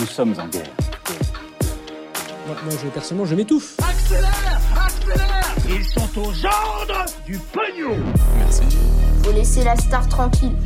Nous sommes en guerre. Moi, moi, je, personnellement, je m'étouffe. Accélère Accélère Ils sont aux ordres du pognon Faut laisser la star tranquille.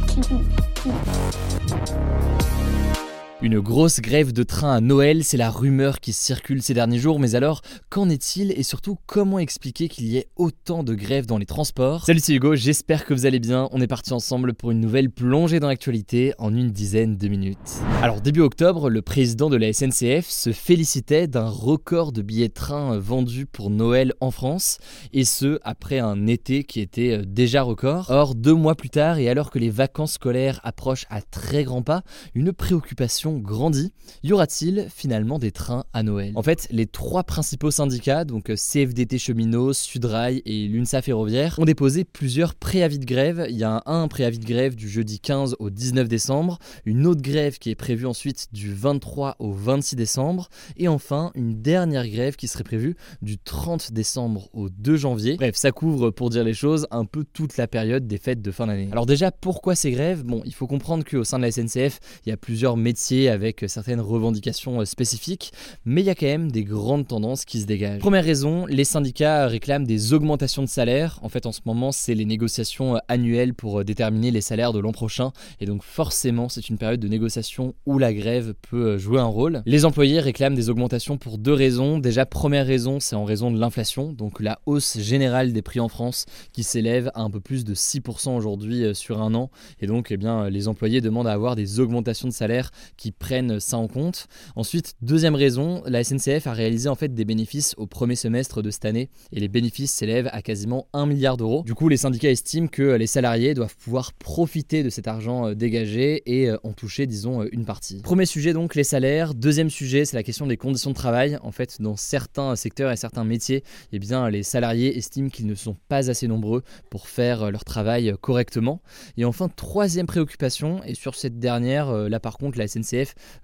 Une grosse grève de train à Noël, c'est la rumeur qui circule ces derniers jours, mais alors qu'en est-il et surtout comment expliquer qu'il y ait autant de grèves dans les transports? Salut c'est Hugo, j'espère que vous allez bien, on est parti ensemble pour une nouvelle plongée dans l'actualité en une dizaine de minutes. Alors début octobre, le président de la SNCF se félicitait d'un record de billets de train vendus pour Noël en France, et ce après un été qui était déjà record. Or deux mois plus tard, et alors que les vacances scolaires approchent à très grands pas, une préoccupation grandit. Y aura-t-il finalement des trains à Noël? En fait, les trois principaux syndicats, donc CFDT Cheminots, Sudrail et l'UNSA Ferroviaire, ont déposé plusieurs préavis de grève. Il y a un, préavis de grève du jeudi 15 au 19 décembre, une autre grève qui est prévue ensuite du 23 au 26 décembre, et enfin une dernière grève qui serait prévue du 30 décembre au 2 janvier. Bref, ça couvre, pour dire les choses, un peu toute la période des fêtes de fin d'année. Alors déjà, pourquoi ces grèves? Bon, il faut comprendre qu'au sein de la SNCF, il y a plusieurs métiers avec certaines revendications euh, spécifiques, mais il y a quand même des grandes tendances qui se dégagent. Première raison, les syndicats réclament des augmentations de salaire. En fait, en ce moment, c'est les négociations euh, annuelles pour euh, déterminer les salaires de l'an prochain, et donc forcément, c'est une période de négociation où la grève peut jouer un rôle. Les employés réclament des augmentations pour deux raisons. Déjà, première raison, c'est en raison de l'inflation, donc la hausse générale des prix en France qui s'élève à un peu plus de 6% aujourd'hui sur un an, et donc, eh bien, les employés demandent à avoir des augmentations de salaire qui prennent ça en compte. Ensuite, deuxième raison, la SNCF a réalisé en fait des bénéfices au premier semestre de cette année et les bénéfices s'élèvent à quasiment 1 milliard d'euros. Du coup, les syndicats estiment que les salariés doivent pouvoir profiter de cet argent euh, dégagé et euh, en toucher, disons, euh, une partie. Premier sujet donc, les salaires. Deuxième sujet, c'est la question des conditions de travail. En fait, dans certains secteurs et certains métiers, eh bien, les salariés estiment qu'ils ne sont pas assez nombreux pour faire leur travail correctement. Et enfin, troisième préoccupation, et sur cette dernière, là par contre, la SNCF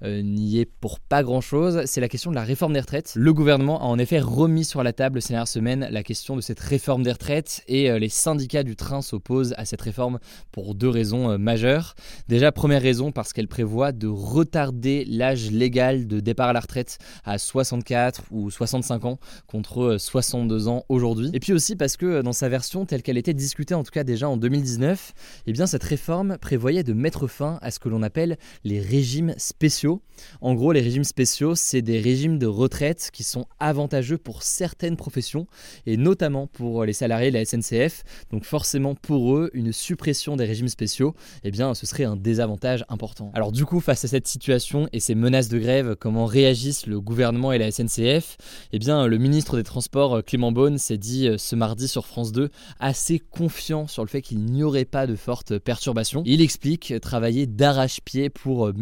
euh, n'y est pour pas grand-chose, c'est la question de la réforme des retraites. Le gouvernement a en effet remis sur la table ces dernières semaines la question de cette réforme des retraites et euh, les syndicats du train s'opposent à cette réforme pour deux raisons euh, majeures. Déjà, première raison parce qu'elle prévoit de retarder l'âge légal de départ à la retraite à 64 ou 65 ans contre 62 ans aujourd'hui. Et puis aussi parce que dans sa version telle qu'elle était discutée en tout cas déjà en 2019, eh bien cette réforme prévoyait de mettre fin à ce que l'on appelle les régimes spéciaux. En gros, les régimes spéciaux, c'est des régimes de retraite qui sont avantageux pour certaines professions et notamment pour les salariés de la SNCF. Donc forcément pour eux, une suppression des régimes spéciaux, eh bien ce serait un désavantage important. Alors du coup, face à cette situation et ces menaces de grève, comment réagissent le gouvernement et la SNCF Eh bien le ministre des Transports Clément Beaune s'est dit euh, ce mardi sur France 2 assez confiant sur le fait qu'il n'y aurait pas de fortes perturbations. Il explique travailler d'arrache-pied pour euh,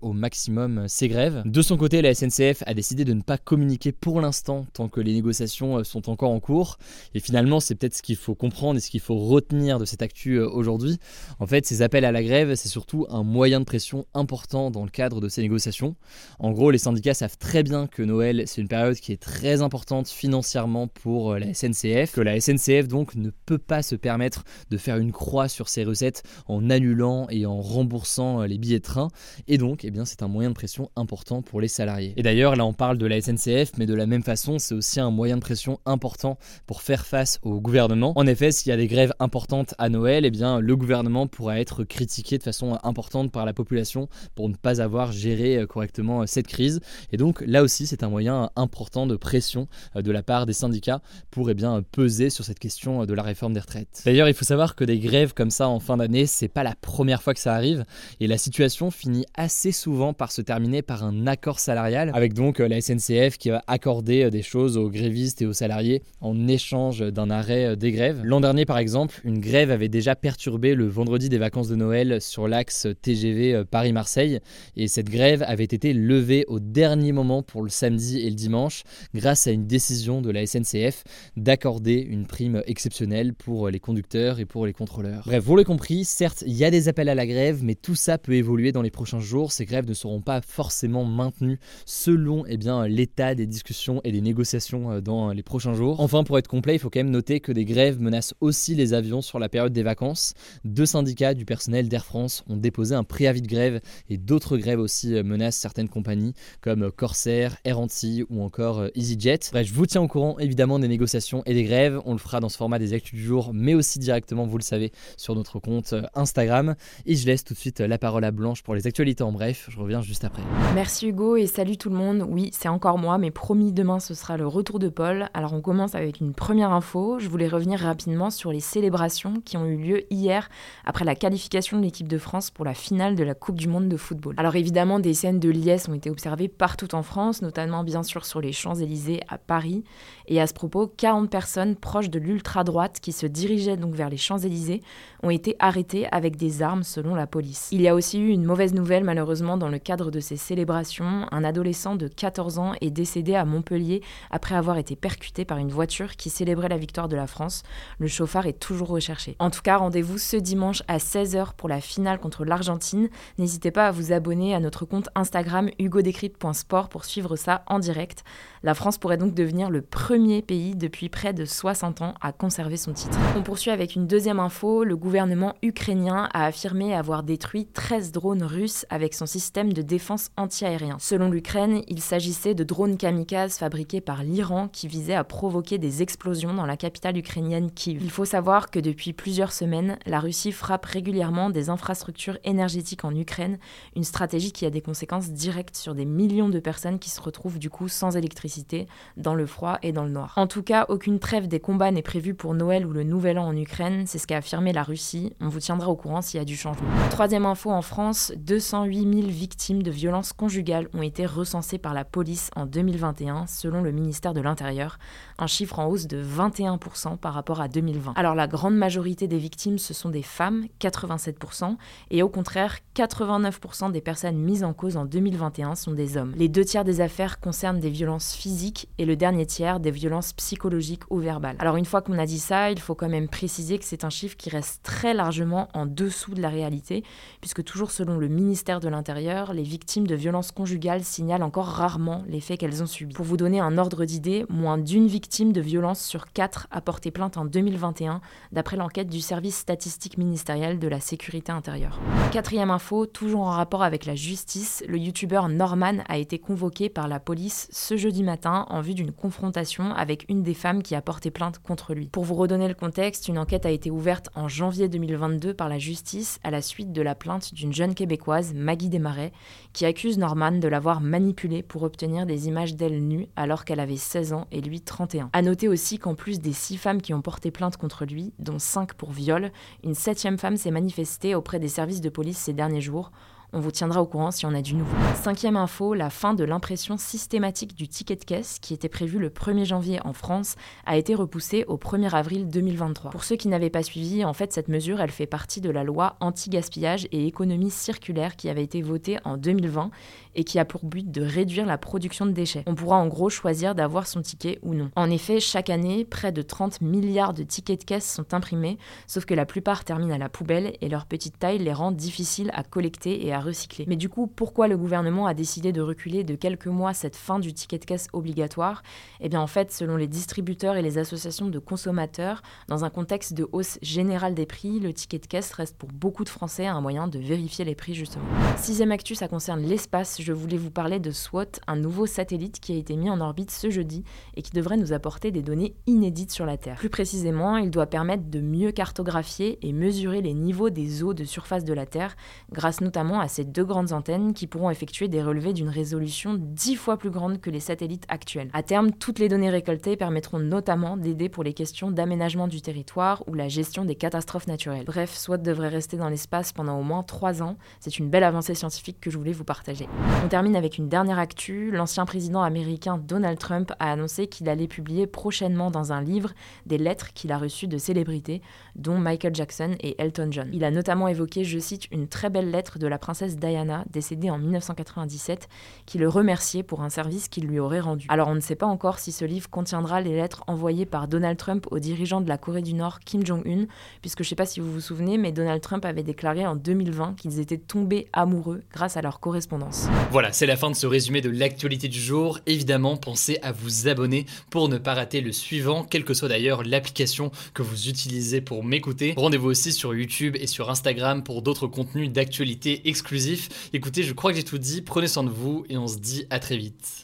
au maximum ces grèves. De son côté, la SNCF a décidé de ne pas communiquer pour l'instant tant que les négociations euh, sont encore en cours. Et finalement, c'est peut-être ce qu'il faut comprendre et ce qu'il faut retenir de cette actu euh, aujourd'hui. En fait, ces appels à la grève, c'est surtout un moyen de pression important dans le cadre de ces négociations. En gros, les syndicats savent très bien que Noël, c'est une période qui est très importante financièrement pour euh, la SNCF, que la SNCF donc ne peut pas se permettre de faire une croix sur ses recettes en annulant et en remboursant les billets de train. Et donc, eh bien c'est un moyen de pression important pour les salariés. Et d'ailleurs, là on parle de la SNCF, mais de la même façon, c'est aussi un moyen de pression important pour faire face au gouvernement. En effet, s'il y a des grèves importantes à Noël, eh bien le gouvernement pourra être critiqué de façon importante par la population pour ne pas avoir géré euh, correctement euh, cette crise. Et donc là aussi, c'est un moyen important de pression euh, de la part des syndicats pour eh bien peser sur cette question de la réforme des retraites. D'ailleurs, il faut savoir que des grèves comme ça en fin d'année, c'est pas la première fois que ça arrive et la situation finit assez souvent par se terminer par un accord salarial, avec donc la SNCF qui va accorder des choses aux grévistes et aux salariés en échange d'un arrêt des grèves. L'an dernier, par exemple, une grève avait déjà perturbé le vendredi des vacances de Noël sur l'axe TGV Paris-Marseille, et cette grève avait été levée au dernier moment pour le samedi et le dimanche, grâce à une décision de la SNCF d'accorder une prime exceptionnelle pour les conducteurs et pour les contrôleurs. Bref, vous l'avez compris, certes, il y a des appels à la grève, mais tout ça peut évoluer dans les prochains jours. Ces grèves ne seront pas forcément maintenues selon eh bien, l'état des discussions et des négociations euh, dans les prochains jours. Enfin, pour être complet, il faut quand même noter que des grèves menacent aussi les avions sur la période des vacances. Deux syndicats du personnel d'Air France ont déposé un préavis de grève et d'autres grèves aussi euh, menacent certaines compagnies comme Corsair, Air Antilles ou encore euh, EasyJet. Bref, je vous tiens au courant évidemment des négociations et des grèves. On le fera dans ce format des actus du jour, mais aussi directement, vous le savez, sur notre compte euh, Instagram. Et je laisse tout de suite la parole à Blanche pour les actualités en bref. Je reviens juste après. Merci Hugo et salut tout le monde. Oui, c'est encore moi, mais promis demain ce sera le retour de Paul. Alors on commence avec une première info. Je voulais revenir rapidement sur les célébrations qui ont eu lieu hier après la qualification de l'équipe de France pour la finale de la Coupe du Monde de football. Alors évidemment, des scènes de liesse ont été observées partout en France, notamment bien sûr sur les Champs-Élysées à Paris. Et à ce propos, 40 personnes proches de l'ultra-droite qui se dirigeaient donc vers les Champs-Élysées ont été arrêtées avec des armes selon la police. Il y a aussi eu une mauvaise nouvelle malheureusement dans le cadre de ces célébrations. Un adolescent de 14 ans est décédé à Montpellier après avoir été percuté par une voiture qui célébrait la victoire de la France. Le chauffard est toujours recherché. En tout cas, rendez-vous ce dimanche à 16h pour la finale contre l'Argentine. N'hésitez pas à vous abonner à notre compte Instagram hugodécrypte.sport pour suivre ça en direct. La France pourrait donc devenir le premier pays depuis près de 60 ans à conserver son titre. On poursuit avec une deuxième info. Le gouvernement ukrainien a affirmé avoir détruit 13 drones russes avec son système de défense antiaérien. Selon l'Ukraine, il s'agissait de drones kamikazes fabriqués par l'Iran qui visaient à provoquer des explosions dans la capitale ukrainienne Kiev. Il faut savoir que depuis plusieurs semaines, la Russie frappe régulièrement des infrastructures énergétiques en Ukraine, une stratégie qui a des conséquences directes sur des millions de personnes qui se retrouvent du coup sans électricité, dans le froid et dans le noir. En tout cas, aucune trêve des combats n'est prévue pour Noël ou le Nouvel An en Ukraine, c'est ce qu'a affirmé la Russie. On vous tiendra au courant s'il y a du changement. Troisième info en France, 208 000 victimes de violences conjugales ont été recensées par la police en 2021, selon le ministère de l'Intérieur, un chiffre en hausse de 21% par rapport à 2020. Alors la grande majorité des victimes, ce sont des femmes, 87%, et au contraire, 89% des personnes mises en cause en 2021 sont des hommes. Les deux tiers des affaires concernent des violences physiques et le dernier tiers des violences psychologiques ou verbales. Alors une fois qu'on a dit ça, il faut quand même préciser que c'est un chiffre qui reste très largement en dessous de la réalité, puisque toujours selon le ministère de l'Intérieur, les victimes de violences conjugales signalent encore rarement les faits qu'elles ont subis. Pour vous donner un ordre d'idée, moins d'une victime de violence sur quatre a porté plainte en 2021, d'après l'enquête du service statistique ministériel de la sécurité intérieure. Quatrième info, toujours en rapport avec la justice, le youtubeur Norman a été convoqué par la police ce jeudi matin en vue d'une confrontation avec une des femmes qui a porté plainte contre lui. Pour vous redonner le contexte, une enquête a été ouverte en janvier 2022 par la justice à la suite de la plainte d'une jeune québécoise, Maggie Desmarais, qui accuse Norman de l'avoir manipulée pour obtenir des images d'elle nue alors qu'elle avait 16 ans et lui 31. A noter aussi qu'en plus des six femmes qui ont porté plainte contre lui, dont 5 pour viol, une septième femme s'est manifestée auprès des services de police ces derniers jours on vous tiendra au courant si on a du nouveau. Cinquième info, la fin de l'impression systématique du ticket de caisse, qui était prévu le 1er janvier en France, a été repoussée au 1er avril 2023. Pour ceux qui n'avaient pas suivi, en fait, cette mesure, elle fait partie de la loi anti-gaspillage et économie circulaire qui avait été votée en 2020 et qui a pour but de réduire la production de déchets. On pourra en gros choisir d'avoir son ticket ou non. En effet, chaque année, près de 30 milliards de tickets de caisse sont imprimés, sauf que la plupart terminent à la poubelle et leur petite taille les rend difficiles à collecter et à recycler. Mais du coup, pourquoi le gouvernement a décidé de reculer de quelques mois cette fin du ticket de caisse obligatoire? Eh bien en fait, selon les distributeurs et les associations de consommateurs, dans un contexte de hausse générale des prix, le ticket de caisse reste pour beaucoup de Français un moyen de vérifier les prix justement. Sixième actu, ça concerne l'espace. Je voulais vous parler de SWOT, un nouveau satellite qui a été mis en orbite ce jeudi et qui devrait nous apporter des données inédites sur la Terre. Plus précisément, il doit permettre de mieux cartographier et mesurer les niveaux des eaux de surface de la Terre grâce notamment à ces deux grandes antennes qui pourront effectuer des relevés d'une résolution dix fois plus grande que les satellites actuels. À terme, toutes les données récoltées permettront notamment d'aider pour les questions d'aménagement du territoire ou la gestion des catastrophes naturelles. Bref, SWAT devrait rester dans l'espace pendant au moins trois ans. C'est une belle avancée scientifique que je voulais vous partager. On termine avec une dernière actu. L'ancien président américain Donald Trump a annoncé qu'il allait publier prochainement dans un livre des lettres qu'il a reçues de célébrités, dont Michael Jackson et Elton John. Il a notamment évoqué, je cite, une très belle lettre de la princesse Diana, décédée en 1997, qui le remerciait pour un service qu'il lui aurait rendu. Alors on ne sait pas encore si ce livre contiendra les lettres envoyées par Donald Trump au dirigeant de la Corée du Nord, Kim Jong-un, puisque je ne sais pas si vous vous souvenez, mais Donald Trump avait déclaré en 2020 qu'ils étaient tombés amoureux grâce à leur correspondance. Voilà, c'est la fin de ce résumé de l'actualité du jour. Évidemment, pensez à vous abonner pour ne pas rater le suivant, quelle que soit d'ailleurs l'application que vous utilisez pour m'écouter. Rendez-vous aussi sur YouTube et sur Instagram pour d'autres contenus d'actualité exclusifs. Écoutez, je crois que j'ai tout dit, prenez soin de vous et on se dit à très vite.